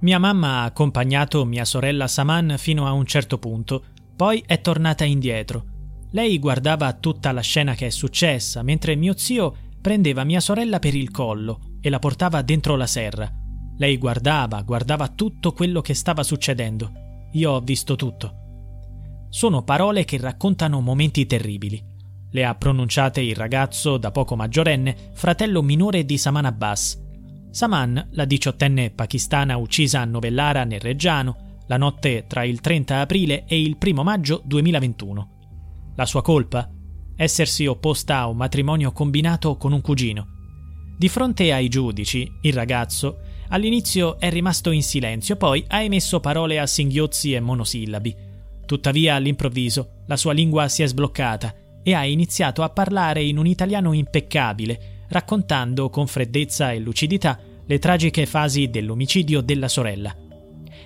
Mia mamma ha accompagnato mia sorella Saman fino a un certo punto, poi è tornata indietro. Lei guardava tutta la scena che è successa, mentre mio zio prendeva mia sorella per il collo e la portava dentro la serra. Lei guardava, guardava tutto quello che stava succedendo. Io ho visto tutto. Sono parole che raccontano momenti terribili. Le ha pronunciate il ragazzo, da poco maggiorenne, fratello minore di Saman Abbas. Saman, la diciottenne pakistana uccisa a Novellara nel Reggiano, la notte tra il 30 aprile e il 1 maggio 2021. La sua colpa? Essersi opposta a un matrimonio combinato con un cugino. Di fronte ai giudici, il ragazzo all'inizio è rimasto in silenzio, poi ha emesso parole a singhiozzi e monosillabi. Tuttavia, all'improvviso, la sua lingua si è sbloccata e ha iniziato a parlare in un italiano impeccabile, raccontando con freddezza e lucidità le tragiche fasi dell'omicidio della sorella.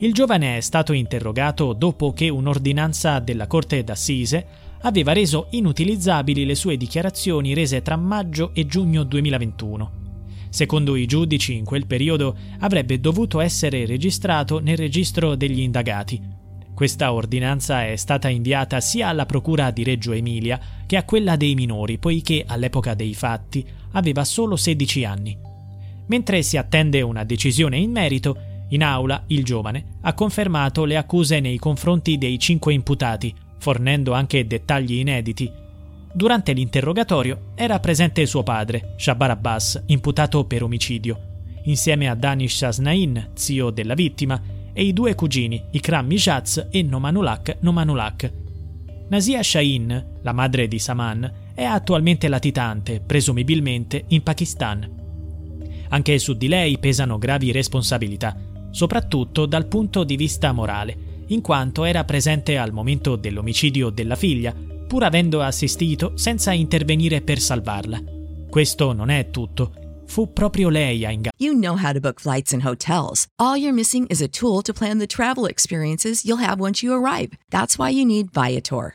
Il giovane è stato interrogato dopo che un'ordinanza della Corte d'Assise aveva reso inutilizzabili le sue dichiarazioni rese tra maggio e giugno 2021. Secondo i giudici, in quel periodo avrebbe dovuto essere registrato nel registro degli indagati. Questa ordinanza è stata inviata sia alla Procura di Reggio Emilia che a quella dei minori, poiché all'epoca dei fatti aveva solo 16 anni. Mentre si attende una decisione in merito, in aula il giovane ha confermato le accuse nei confronti dei cinque imputati, fornendo anche dettagli inediti. Durante l'interrogatorio era presente suo padre, Shabar Abbas, imputato per omicidio, insieme a Danish Asnain, zio della vittima, e i due cugini, Ikram Mijaz e Nomanulak Nomanulak. Nasia Shahin, la madre di Saman, è attualmente latitante, presumibilmente in Pakistan. Anche su di lei pesano gravi responsabilità, soprattutto dal punto di vista morale, in quanto era presente al momento dell'omicidio della figlia, pur avendo assistito senza intervenire per salvarla. Questo non è tutto. Fu proprio lei a ingannare. You know how to book flights and hotels. All you're missing is a tool to plan the travel experiences you'll have once you arrive. That's why you need Viator.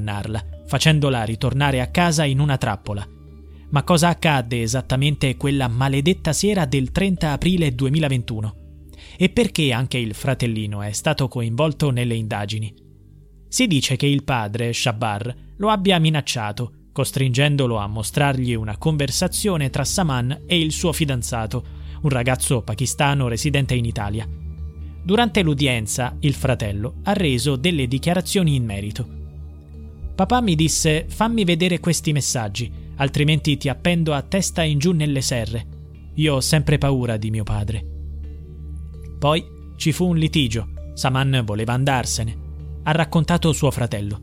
Ingannarla, facendola ritornare a casa in una trappola. Ma cosa accadde esattamente quella maledetta sera del 30 aprile 2021? E perché anche il fratellino è stato coinvolto nelle indagini? Si dice che il padre, Shabar, lo abbia minacciato, costringendolo a mostrargli una conversazione tra Saman e il suo fidanzato, un ragazzo pakistano residente in Italia. Durante l'udienza, il fratello ha reso delle dichiarazioni in merito. Papà mi disse fammi vedere questi messaggi, altrimenti ti appendo a testa in giù nelle serre. Io ho sempre paura di mio padre. Poi ci fu un litigio. Saman voleva andarsene. Ha raccontato suo fratello.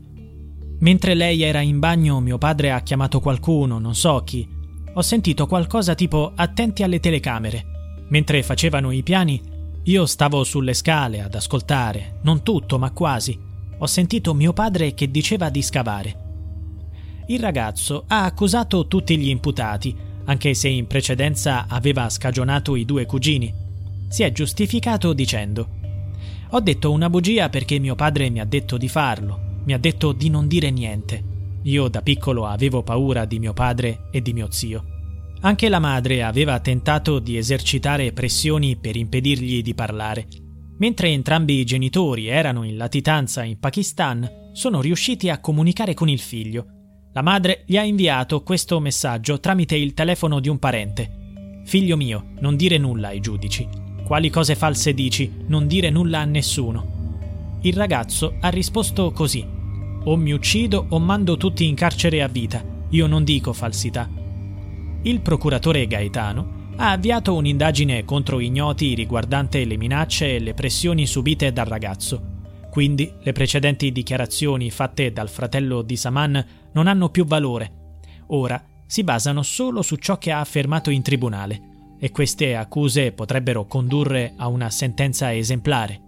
Mentre lei era in bagno, mio padre ha chiamato qualcuno, non so chi. Ho sentito qualcosa tipo attenti alle telecamere. Mentre facevano i piani, io stavo sulle scale ad ascoltare, non tutto, ma quasi ho sentito mio padre che diceva di scavare. Il ragazzo ha accusato tutti gli imputati, anche se in precedenza aveva scagionato i due cugini. Si è giustificato dicendo Ho detto una bugia perché mio padre mi ha detto di farlo, mi ha detto di non dire niente. Io da piccolo avevo paura di mio padre e di mio zio. Anche la madre aveva tentato di esercitare pressioni per impedirgli di parlare, Mentre entrambi i genitori erano in latitanza in Pakistan, sono riusciti a comunicare con il figlio. La madre gli ha inviato questo messaggio tramite il telefono di un parente. Figlio mio, non dire nulla ai giudici. Quali cose false dici? Non dire nulla a nessuno. Il ragazzo ha risposto così. O mi uccido o mando tutti in carcere a vita. Io non dico falsità. Il procuratore Gaetano ha avviato un'indagine contro ignoti riguardante le minacce e le pressioni subite dal ragazzo. Quindi le precedenti dichiarazioni fatte dal fratello di Saman non hanno più valore. Ora si basano solo su ciò che ha affermato in tribunale e queste accuse potrebbero condurre a una sentenza esemplare.